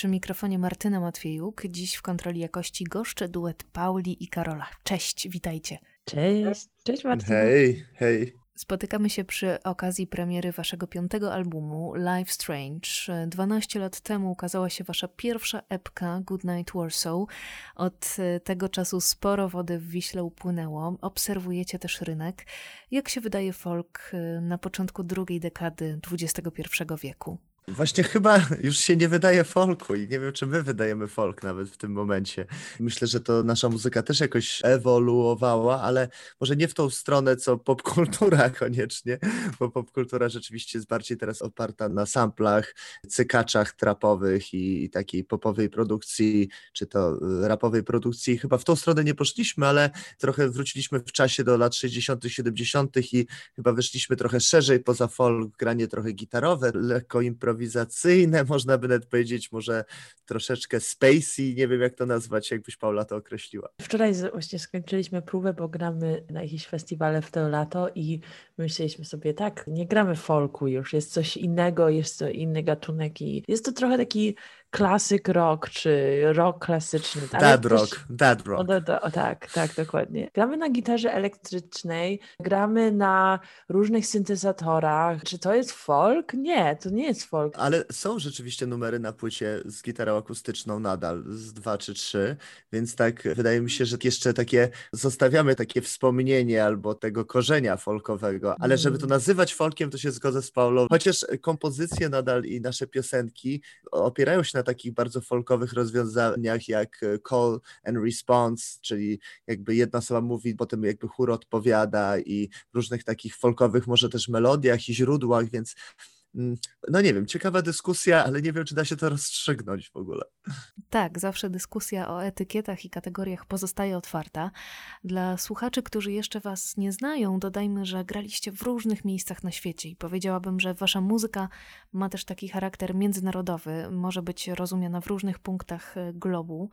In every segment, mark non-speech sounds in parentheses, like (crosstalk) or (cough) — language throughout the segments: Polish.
Przy mikrofonie Martyna Matwiejuk, dziś w kontroli jakości goszczy duet Pauli i Karola. Cześć, witajcie. Cześć, cześć Martyna. Hej, hej. Spotykamy się przy okazji premiery waszego piątego albumu Life Strange. 12 lat temu ukazała się wasza pierwsza epka Good Night Warsaw. Od e, tego czasu sporo wody w Wiśle upłynęło. Obserwujecie też rynek. Jak się wydaje folk e, na początku drugiej dekady XXI wieku? Właśnie chyba już się nie wydaje folku i nie wiem, czy my wydajemy folk nawet w tym momencie. Myślę, że to nasza muzyka też jakoś ewoluowała, ale może nie w tą stronę, co popkultura (laughs) koniecznie, bo popkultura rzeczywiście jest bardziej teraz oparta na samplach, cykaczach trapowych i, i takiej popowej produkcji, czy to y, rapowej produkcji. Chyba w tą stronę nie poszliśmy, ale trochę wróciliśmy w czasie do lat 60., 70. i chyba wyszliśmy trochę szerzej poza folk, granie trochę gitarowe, lekko improwizacyjne, (laughs) można by nawet powiedzieć, może troszeczkę spacey, nie wiem jak to nazwać, jakbyś Paula to określiła. Wczoraj właśnie skończyliśmy próbę, bo gramy na jakieś festiwale w to lato i myśleliśmy sobie, tak, nie gramy folku już, jest coś innego, jest to inny gatunek i jest to trochę taki klasyk rock, czy rock klasyczny. Dad też- rock, dad O, rock. do, do, o, tak, tak, dokładnie. Gramy na gitarze elektrycznej, gramy na różnych syntezatorach. Czy to jest folk? Nie, to nie jest folk. Ale są rzeczywiście numery na płycie z gitarą akustyczną nadal, z dwa czy trzy, więc tak wydaje mi się, że jeszcze takie zostawiamy takie wspomnienie albo tego korzenia folkowego, ale żeby to Mm. nazywać folkiem, to się zgodzę z Paulą, chociaż kompozycje nadal i nasze piosenki opierają się na takich bardzo folkowych rozwiązaniach jak e, call and response, czyli jakby jedna osoba mówi, potem jakby chór odpowiada i różnych takich folkowych może też melodiach i źródłach, więc no nie wiem, ciekawa dyskusja, ale nie wiem, czy da się to rozstrzygnąć w ogóle. Tak, zawsze dyskusja o etykietach i kategoriach pozostaje otwarta. Dla słuchaczy, którzy jeszcze Was nie znają, dodajmy, że graliście w różnych miejscach na świecie i powiedziałabym, że Wasza muzyka ma też taki charakter międzynarodowy, może być rozumiana w różnych punktach e, globu.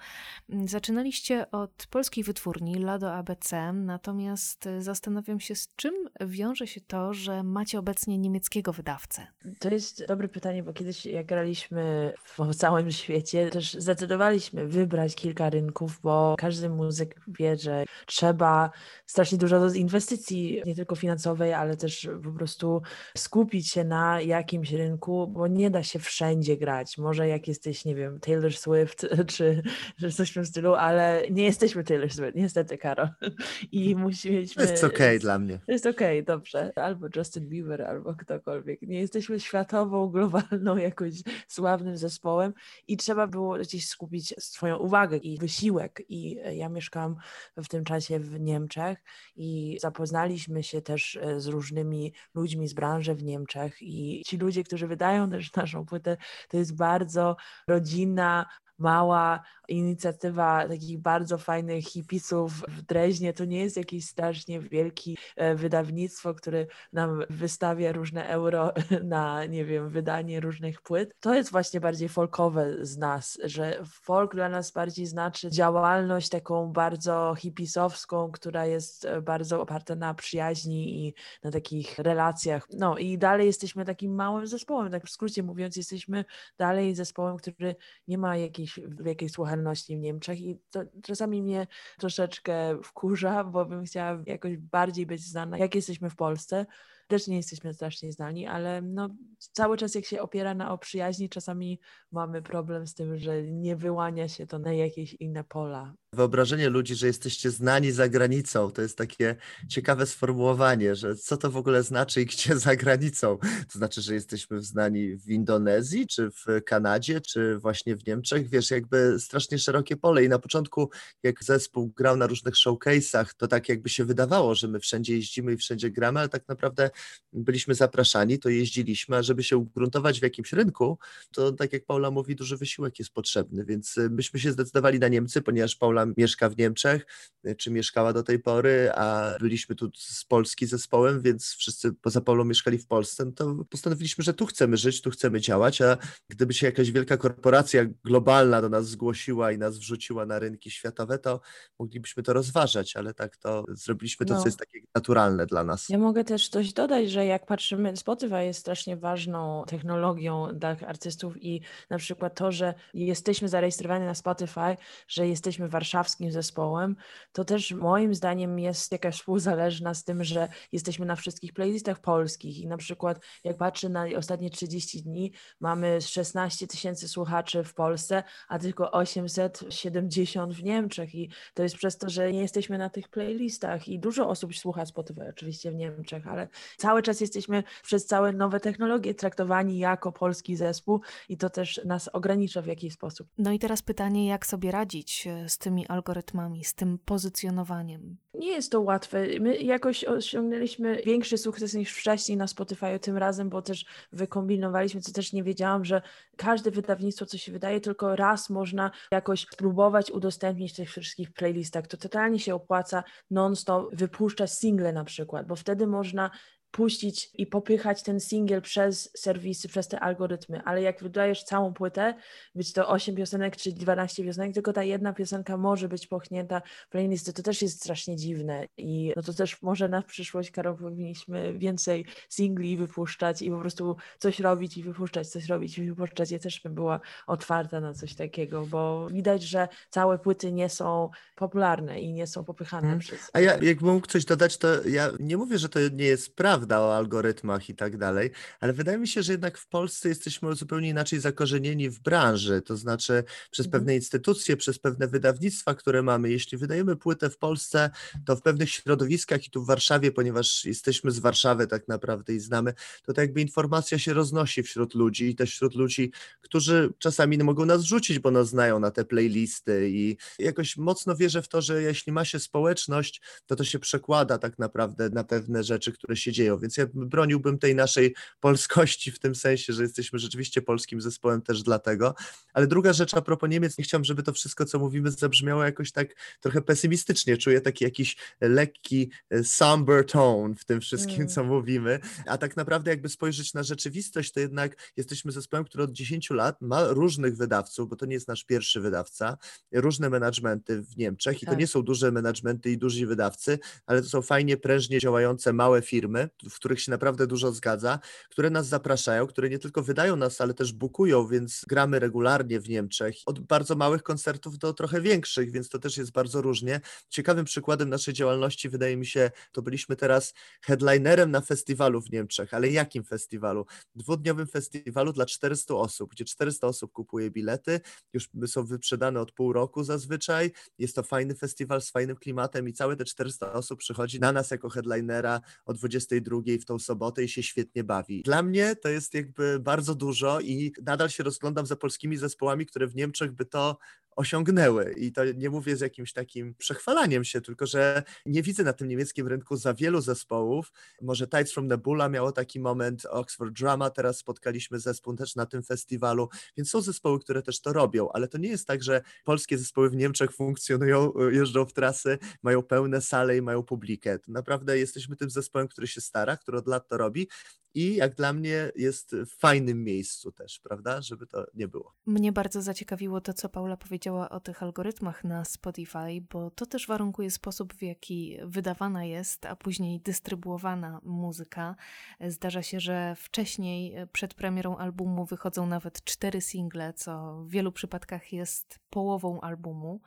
Mm, Zaczynaliście od polskiej wytwórni Lado ABC, natomiast e, zastanawiam się, z czym wiąże się to, że macie obecnie niemieckiego wydawcę. To jest dobre pytanie, bo kiedyś jak graliśmy po całym świecie, też zdecydowaliśmy wybrać kilka rynków, bo każdy muzyk wie, że trzeba strasznie dużo inwestycji, nie tylko finansowej, ale też po prostu skupić się na jakimś rynku, bo nie da się wszędzie grać. Może jak jesteś, nie wiem, Taylor Swift (laughs) czy, czy coś w tym stylu, ale nie jesteśmy Taylor Swift, niestety, Karol. (laughs) I musimy... To jest okej dla mnie. To jest okej, dobrze. Albo Justin Bieber, albo ktokolwiek. Nie jesteśmy światową, globalną, jakoś sławnym zespołem i trzeba było gdzieś skupić swoją uwagę i wysiłek. I e, ja mieszkałam w tym czasie w Niemczech i zapoznaliśmy się też e, z różnymi ludźmi z branży w Niemczech i ci ludzie, którzy wydają też naszą płytę, to jest bardzo rodzinna, mała inicjatywa takich bardzo fajnych hipisów w Dreźnie. To nie jest jakieś strasznie wielki e, wydawnictwo, które nam wystawia różne euro (laughs) na, nie wiem, wydanie różnych płyt. To jest właśnie bardziej folkowe z nas, że folk dla nas bardziej znaczy działalność taką bardzo hipisowską, która jest e, bardzo oparta na przyjaźni i na takich relacjach. No i dalej jesteśmy takim małym zespołem, tak w skrócie mówiąc, jesteśmy dalej zespołem, który nie ma jakiejś wielkiej słuchalności w Niemczech i to czasami mnie troszeczkę wkurza, (laughs) bo bym chciała jakoś bardziej być znana, jak jesteśmy w Polsce. Też nie jesteśmy strasznie znani, ale no, cały czas jak się opiera na o przyjaźni, czasami mamy problem z tym, że nie wyłania się to na jakieś inne pola. Wyobrażenie ludzi, że jesteście znani za granicą, to jest takie ciekawe sformułowanie, że co to w ogóle znaczy i gdzie (laughs) za granicą. To znaczy, że jesteśmy znani w Indonezji, czy w Kanadzie, czy właśnie w Niemczech. Wiesz, jakby strasznie szerokie pole. I na początku, jak zespół grał na różnych showcase'ach, to tak jakby się wydawało, że my wszędzie jeździmy i wszędzie gramy, ale tak naprawdę byliśmy zapraszani, to jeździliśmy, a żeby się ugruntować w jakimś rynku, to tak jak Paula mówi, duży wysiłek jest potrzebny, więc myśmy się zdecydowali na Niemcy, ponieważ Paula mieszka w Niemczech, y, czy mieszkała do tej pory, a byliśmy tu z Polski zespołem, więc wszyscy poza Paulą mieszkali w Polsce, no to postanowiliśmy, że tu chcemy żyć, tu chcemy działać, a gdyby się jakaś wielka korporacja globalna do nas zgłosiła i nas wrzuciła na rynki światowe, to moglibyśmy to rozważać, ale tak to zrobiliśmy to, No. co jest takie naturalne dla nas. Ja mogę też coś dodać, że jak patrzymy, Spotify jest strasznie ważną technologią dla artystów i na przykład to, że jesteśmy zarejestrowani na Spotify, że jesteśmy warszawskim zespołem, to też moim zdaniem jest jakaś współzależna z tym, że jesteśmy na wszystkich playlistach polskich i na przykład jak patrzę na ostatnie 30 dni, mamy 16 tysięcy słuchaczy w Polsce, a tylko 870 w Niemczech i to jest przez to, że nie jesteśmy na tych playlistach i dużo osób słucha Spotify oczywiście w Niemczech, ale cały czas jesteśmy przez całe nowe technologie traktowani jako polski zespół i to też nas ogranicza w jakiś sposób. No i teraz pytanie, jak sobie radzić e, z tymi algorytmami, z tym pozycjonowaniem? Nie jest to łatwe. My jakoś osiągnęliśmy większy sukces niż wcześniej na Spotify tym razem, bo też wykombinowaliśmy, co też nie wiedziałam, że każde wydawnictwo, co się wydaje, tylko raz można jakoś spróbować udostępnić w tych wszystkich playlistach. To totalnie się opłaca non-stop wypuszczać single na przykład, bo wtedy można puścić i popychać ten singiel przez serwisy, przez te algorytmy, ale jak wydajesz całą płytę, być to 8 piosenek czy 12 piosenek, tylko ta jedna piosenka może być pochnięta w playlisty, to też jest strasznie dziwne i no to też może na przyszłość, Karol, powinniśmy więcej singli wypuszczać i po prostu coś robić i wypuszczać, coś robić i wypuszczać. Ja też bym była otwarta na coś takiego, bo widać, że całe płyty nie są popularne i nie są popychane Mhm. przez... A ja, jakbym mógł coś dodać, to ja nie mówię, że to nie jest prawda o algorytmach i tak dalej, ale wydaje mi się, że jednak w Polsce jesteśmy zupełnie inaczej zakorzenieni w branży, to znaczy przez Mhm. pewne instytucje, przez pewne wydawnictwa, które mamy. Jeśli wydajemy płytę w Polsce, to w pewnych środowiskach i tu w Warszawie, ponieważ jesteśmy z Warszawy tak naprawdę i znamy, to tak jakby informacja się roznosi wśród ludzi i też wśród ludzi, którzy czasami mogą nas rzucić, bo nas znają na te playlisty i jakoś mocno wierzę w to, że jeśli ma się społeczność, to to się przekłada tak naprawdę na pewne rzeczy, które się dzieją, więc ja broniłbym tej naszej polskości w tym sensie, że jesteśmy rzeczywiście polskim zespołem też dlatego, ale druga rzecz a propos Niemiec, nie chciałam, żeby to wszystko, co mówimy zabrzmiało jakoś tak trochę pesymistycznie, czuję taki jakiś lekki e, somber tone w tym wszystkim, Mm. co mówimy, a tak naprawdę jakby spojrzeć na rzeczywistość, to jednak jesteśmy zespołem, który od 10 lat ma różnych wydawców, bo to nie jest nasz pierwszy wydawca, różne managementy w Niemczech i to Tak. nie są duże managementy i duzi wydawcy, ale to są fajnie, prężnie działające małe firmy, w których się naprawdę dużo zgadza, które nas zapraszają, które nie tylko wydają nas, ale też bukują, więc gramy regularnie w Niemczech, od bardzo małych koncertów do trochę większych, więc to też jest bardzo różnie. Ciekawym przykładem naszej działalności wydaje mi się, to byliśmy teraz headlinerem na festiwalu w Niemczech, ale jakim festiwalu? Dwudniowym festiwalu dla 400 osób, gdzie 400 osób kupuje bilety, już są wyprzedane od pół roku zazwyczaj, jest to fajny festiwal z fajnym klimatem i całe te 400 osób przychodzi na nas jako headlinera o 22 w tą sobotę i się świetnie bawi. Dla mnie to jest jakby bardzo dużo i nadal się rozglądam za polskimi zespołami, które w Niemczech by to osiągnęły. I to nie mówię z jakimś takim przechwalaniem się, tylko że nie widzę na tym niemieckim rynku za wielu zespołów. Może Tides from Nebula miało taki moment, Oxford Drama, teraz spotkaliśmy zespół też na tym festiwalu, więc są zespoły, które też to robią, ale to nie jest tak, że polskie zespoły w Niemczech funkcjonują, jeżdżą w trasy, mają pełne sale i mają publikę. To naprawdę jesteśmy tym zespołem, który się stara, który od lat to robi i jak dla mnie jest w fajnym miejscu też, prawda, żeby to nie było. Mnie bardzo zaciekawiło to, co Paula powiedziała o tych algorytmach na Spotify, bo to też warunkuje sposób, w jaki wydawana jest, a później dystrybuowana muzyka. Zdarza się, że wcześniej, przed premierą albumu, wychodzą nawet cztery single, co w wielu przypadkach jest połową albumu.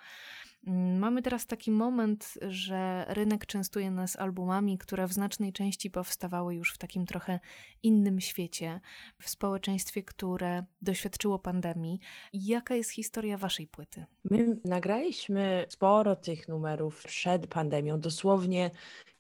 Mamy teraz taki moment, że rynek częstuje nas albumami, które w znacznej części powstawały już w takim trochę innym świecie, w społeczeństwie, które doświadczyło pandemii. Jaka jest historia waszej płyty? My nagraliśmy sporo tych numerów przed pandemią, dosłownie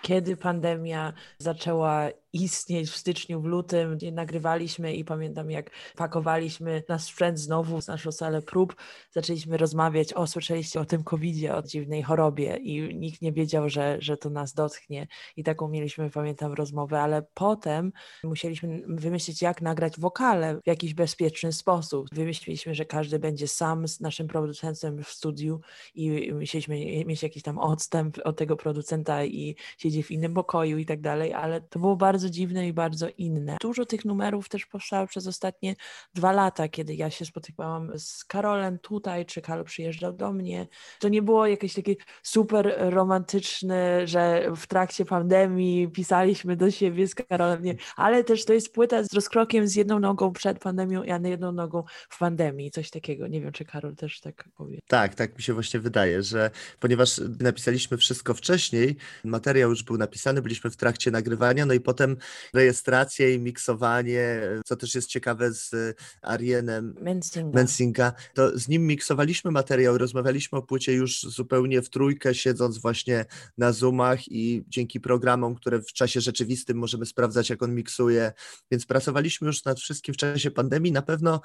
kiedy pandemia zaczęła istnieć w styczniu, w lutym, nagrywaliśmy i pamiętam jak pakowaliśmy nasz sprzęt znowu z naszą salę prób, zaczęliśmy rozmawiać, o słyszeliście o tym covidzie, o dziwnej chorobie i nikt nie wiedział, że, że to nas dotknie i taką mieliśmy, pamiętam, rozmowę, ale potem musieliśmy wymyślić jak nagrać wokale w jakiś bezpieczny sposób. Wymyśliliśmy, że każdy będzie sam z naszym producentem w studiu i musieliśmy mieć jakiś tam odstęp od tego producenta i siedzieć w innym pokoju i tak dalej, ale to było bardzo dziwne i bardzo inne. Dużo tych numerów też powstało przez ostatnie dwa lata, kiedy ja się spotykałam z Karolem tutaj, czy Karol przyjeżdżał do mnie. To nie było jakieś takie super romantyczne, że w trakcie pandemii pisaliśmy do siebie z Karolem, nie, ale też to jest płyta z rozkrokiem z jedną nogą przed pandemią, a jedną nogą w pandemii, coś takiego. Nie wiem, czy Karol też tak powie. Tak, tak mi się właśnie wydaje, że ponieważ napisaliśmy wszystko wcześniej, materiał już był napisany, byliśmy w trakcie nagrywania, no i potem rejestracja i miksowanie, co też jest ciekawe z Arienem Mensinga. Mensinga, to z nim miksowaliśmy materiał, rozmawialiśmy o płycie już zupełnie w trójkę, siedząc właśnie na Zoomach i dzięki programom, które w czasie rzeczywistym możemy sprawdzać, jak on miksuje, więc pracowaliśmy już nad wszystkim w czasie pandemii. Na pewno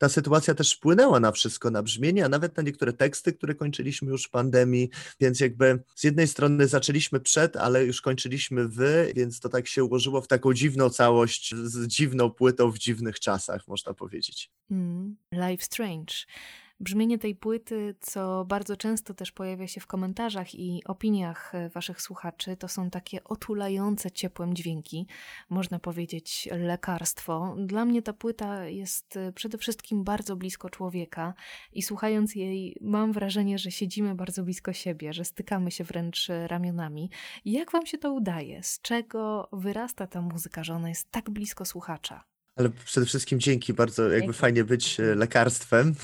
ta sytuacja też wpłynęła na wszystko, na brzmienie, a nawet na niektóre teksty, które kończyliśmy już w pandemii, więc jakby z jednej strony zaczęliśmy przed, ale już kończyliśmy wy, więc to tak się ułożyło w taką dziwną całość, z dziwną płytą w dziwnych czasach, można powiedzieć. Mm, Life Strange. Brzmienie tej płyty, co bardzo często też pojawia się w komentarzach i opiniach e, waszych słuchaczy, to są takie otulające ciepłem dźwięki, można powiedzieć lekarstwo. Dla mnie ta płyta jest e, przede wszystkim bardzo blisko człowieka i słuchając jej mam wrażenie, że siedzimy bardzo blisko siebie, że stykamy się wręcz e, ramionami. Jak wam się to udaje? Z czego wyrasta ta muzyka, że ona jest tak blisko słuchacza? Ale przede wszystkim dzięki, bardzo jakby Dzięki. fajnie być e, lekarstwem.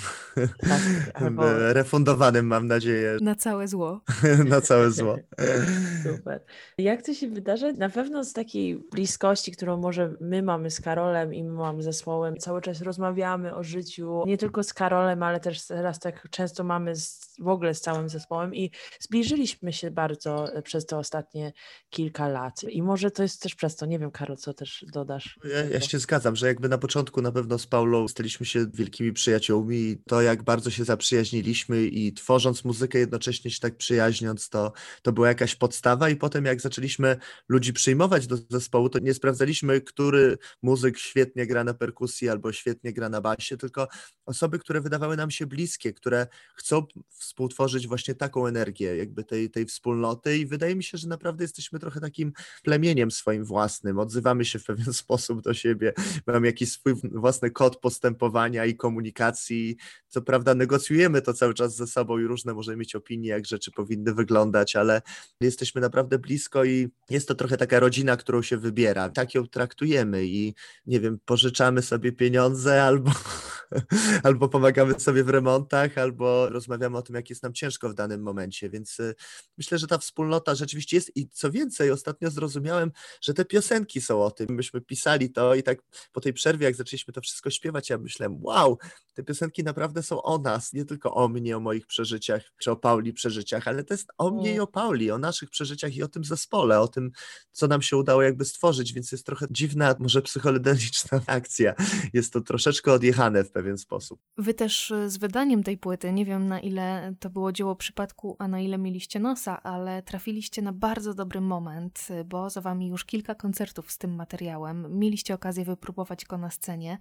Tak, (laughs) albo- Refundowanym, mam nadzieję, Na całe zło. (laughs) na całe zło. (laughs) Super. Jak to się wydarza? Na pewno z takiej bliskości, którą może my mamy z Karolem i my mamy z zespołem, cały czas rozmawiamy o życiu, nie tylko z Karolem, ale też teraz tak często mamy z, w ogóle z całym zespołem i zbliżyliśmy się bardzo e, przez te ostatnie kilka lat. I może to jest też przez to, nie wiem Karol, co też dodasz? do Ja, ja się zgadzam, że jakby na początku na pewno z Paulą staliśmy się wielkimi przyjaciółmi i to jak bardzo się zaprzyjaźniliśmy i tworząc muzykę jednocześnie się tak przyjaźniąc, to, to była jakaś podstawa i potem jak zaczęliśmy ludzi przyjmować do zespołu, to nie sprawdzaliśmy, który muzyk świetnie gra na perkusji albo świetnie gra na basie, tylko osoby, które wydawały nam się bliskie, które chcą współtworzyć właśnie taką energię jakby tej, tej wspólnoty i wydaje mi się, że naprawdę jesteśmy trochę takim plemieniem swoim własnym, odzywamy się w pewien (laughs) sposób do siebie, mam jakiś swój własny kod postępowania i komunikacji. Co prawda negocjujemy to cały czas ze sobą i różne możemy mieć opinie, jak rzeczy powinny wyglądać, ale jesteśmy naprawdę blisko i jest to trochę taka rodzina, którą się wybiera. Tak ją traktujemy i nie wiem, pożyczamy sobie pieniądze albo, (laughs) (laughs) albo pomagamy sobie w remontach, albo rozmawiamy o tym, jak jest nam ciężko w danym momencie, więc y, myślę, że ta wspólnota rzeczywiście jest i co więcej, ostatnio zrozumiałem, że te piosenki są o tym. Myśmy pisali to i tak po tej przerwie, jak zaczęliśmy to wszystko śpiewać, ja myślałem, wow, te piosenki naprawdę są o nas, nie tylko o mnie, o moich przeżyciach, czy o Pauli przeżyciach, ale to jest o mnie i o Pauli, o naszych przeżyciach i o tym zespole, o tym, co nam się udało jakby stworzyć, więc jest trochę dziwna, może psychodeliczna (laughs) akcja. Jest to troszeczkę odjechane w pewien sposób. Wy też y, z wydaniem tej płyty, nie wiem na ile to było dzieło przypadku, a na ile mieliście nosa, ale trafiliście na bardzo dobry moment, y, bo za wami już kilka koncertów z tym materiałem. Mieliście okazję wypróbować go na scenie.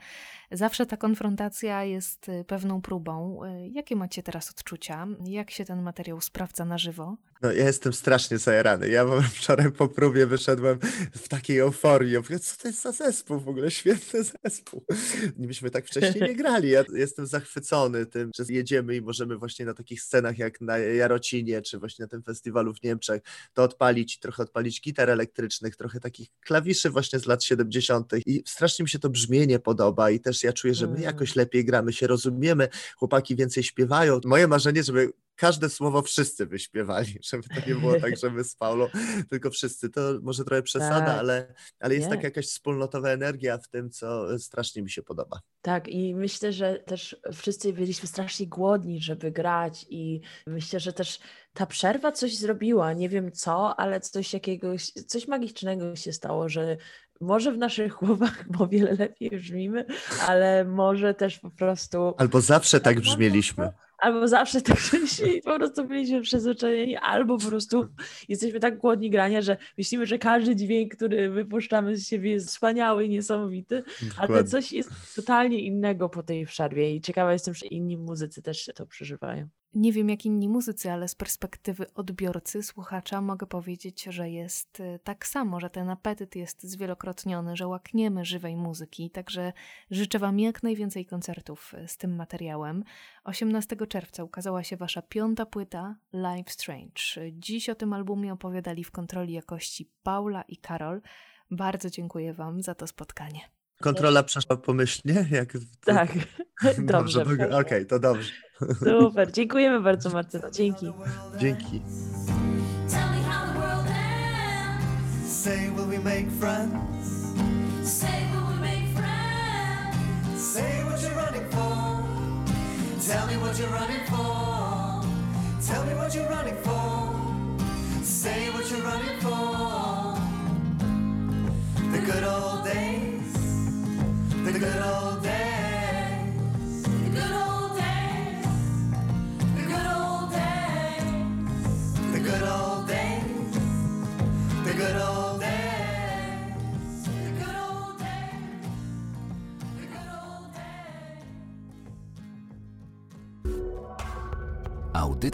Zawsze ta konfrontacja jest y, pewną próbą. Jakie macie teraz odczucia? Jak się ten materiał sprawdza na żywo? No, ja jestem strasznie zajarany. Ja (laughs) wczoraj po próbie wyszedłem w takiej euforii. Mówię, co to jest za zespół w ogóle? Świetny (laughs) zespół. Myśmy tak wcześniej nie grali. Ja jestem zachwycony tym, że jedziemy i możemy właśnie na takich scenach jak na Jarocinie, czy właśnie na tym festiwalu w Niemczech, to odpalić, trochę odpalić gitar elektrycznych, trochę takich klawiszy właśnie z lat 70. I strasznie mi się to brzmienie podoba i też ja czuję, że my Mm. jakoś lepiej gramy, się rozumiemy, chłopaki więcej śpiewają. Moje marzenie, żeby każde słowo wszyscy wyśpiewali, (laughs) żeby to nie było tak, że my z Paulą, tylko wszyscy. To może trochę przesada, Tak. ale, ale jest Nie. taka jakaś wspólnotowa energia w tym, co strasznie mi się podoba. Tak, i myślę, że też wszyscy byliśmy strasznie głodni, żeby grać, i myślę, że też ta przerwa coś zrobiła. Nie wiem co, ale coś jakiegoś, coś magicznego się stało, że może w naszych (laughs) głowach o wiele lepiej brzmimy, ale może też po prostu. Albo zawsze tak brzmieliśmy. Albo zawsze tak myśleli, po prostu byliśmy przyzwyczajeni, albo po prostu jesteśmy tak głodni grania, że myślimy, że każdy dźwięk, który wypuszczamy z siebie jest wspaniały i niesamowity, Dokładnie. coś jest totalnie innego po tej przerwie i ciekawa jestem, czy inni muzycy też to przeżywają. Nie wiem jak inni muzycy, ale z perspektywy odbiorcy, słuchacza mogę powiedzieć, że jest y, tak samo, że ten apetyt jest zwielokrotniony, że łakniemy żywej muzyki. Także życzę Wam jak najwięcej koncertów y, z tym materiałem. 18 czerwca ukazała się Wasza piąta płyta Live Strange. Dziś o tym albumie opowiadali w kontroli jakości Paula i Karol. Bardzo dziękuję Wam za to spotkanie. Kontrola przeszła pomyślnie? Jak... Tak, (laughs) Dobrze, dobrze. okej, to dobrze. Super, (laughs) dziękujemy bardzo Martyna, dzięki. Dzięki. Say, will we make friends? Say, will we make friends? Say what you're running for. Tell me what you're running for. Tell me what you're running for. Say what you're running for.